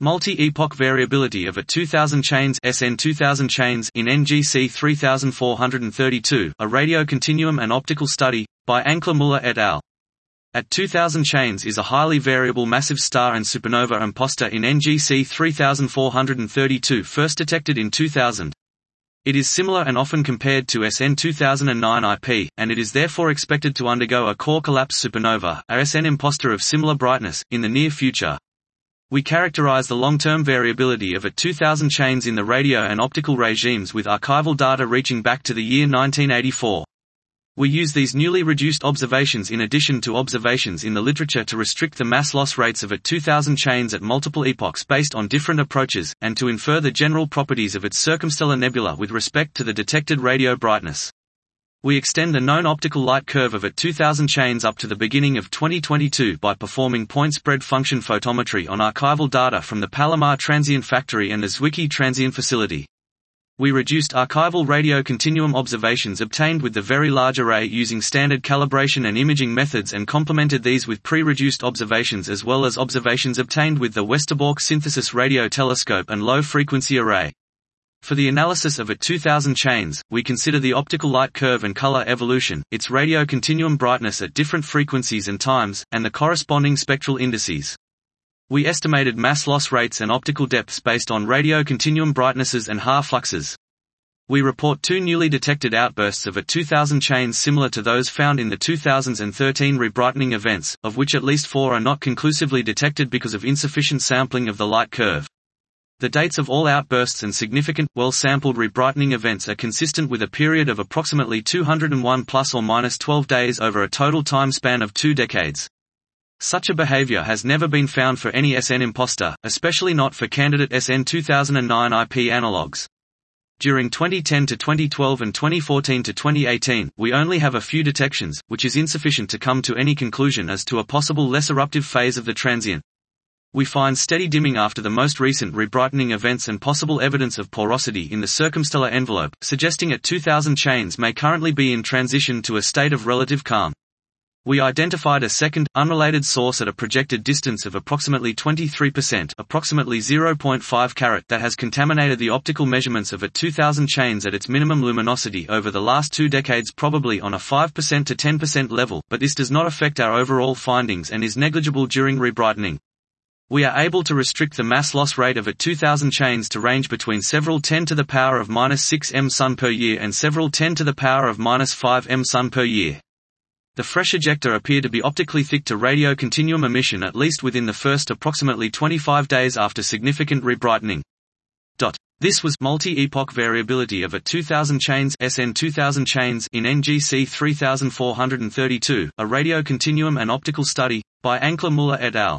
Multi-epoch variability of a 2000ch SN 2000ch in NGC 3432, a radio continuum and optical study, by Ancla Müller et al. At 2000ch is a highly variable massive star and supernova imposter in NGC 3432 first detected in 2000. It is similar and often compared to SN 2009 IP, and it is therefore expected to undergo a core collapse supernova, a SN imposter of similar brightness, in the near future. We characterize the long-term variability of a 2000ch in the radio and optical regimes with archival data reaching back to the year 1984. We use these newly reduced observations in addition to observations in the literature to restrict the mass loss rates of a 2000ch at multiple epochs based on different approaches, and to infer the general properties of its circumstellar nebula with respect to the detected radio brightness. We extend the known optical light curve of at 2000ch up to the beginning of 2022 by performing point spread function photometry on archival data from the Palomar Transient Factory and the Zwicky Transient Facility. We reduced archival radio continuum observations obtained with the Very Large Array using standard calibration and imaging methods and complemented these with pre-reduced observations as well as observations obtained with the Westerbork Synthesis Radio Telescope and Low Frequency Array. For the analysis of a 2000ch, we consider the optical light curve and color evolution, its radio continuum brightness at different frequencies and times, and the corresponding spectral indices. We estimated mass loss rates and optical depths based on radio continuum brightnesses and Haar fluxes. We report two newly detected outbursts of a 2000ch similar to those found in the 2013 rebrightening events, of which at least four are not conclusively detected because of insufficient sampling of the light curve. The dates of all outbursts and significant, well-sampled rebrightening events are consistent with a period of approximately 201 plus or minus 12 days over a total time span of two decades. Such a behavior has never been found for any SN imposter, especially not for candidate SN 2009 IP analogs. During 2010 to 2012 and 2014 to 2018, we only have a few detections, which is insufficient to come to any conclusion as to a possible less eruptive phase of the transient. We find steady dimming after the most recent rebrightening events and possible evidence of porosity in the circumstellar envelope, suggesting at 2000ch may currently be in transition to a state of relative calm. We identified a second, unrelated source at a projected distance of approximately 23% approximately 0.5 carat that has contaminated the optical measurements of a 2000ch at its minimum luminosity over the last two decades probably on a 5% to 10% level, but this does not affect our overall findings and is negligible during rebrightening. We are able to restrict the mass loss rate of a 2000ch to range between several 10 to the power of minus 6 m sun per year and several 10 to the power of minus 5 m sun per year. The fresh ejecta appear to be optically thick to radio continuum emission at least within the first approximately 25 days after significant rebrightening. Dot. This was multi-epoch variability of a 2000ch SN 2000ch in NGC 3432, a radio continuum and optical study, by Ancla Müller et al.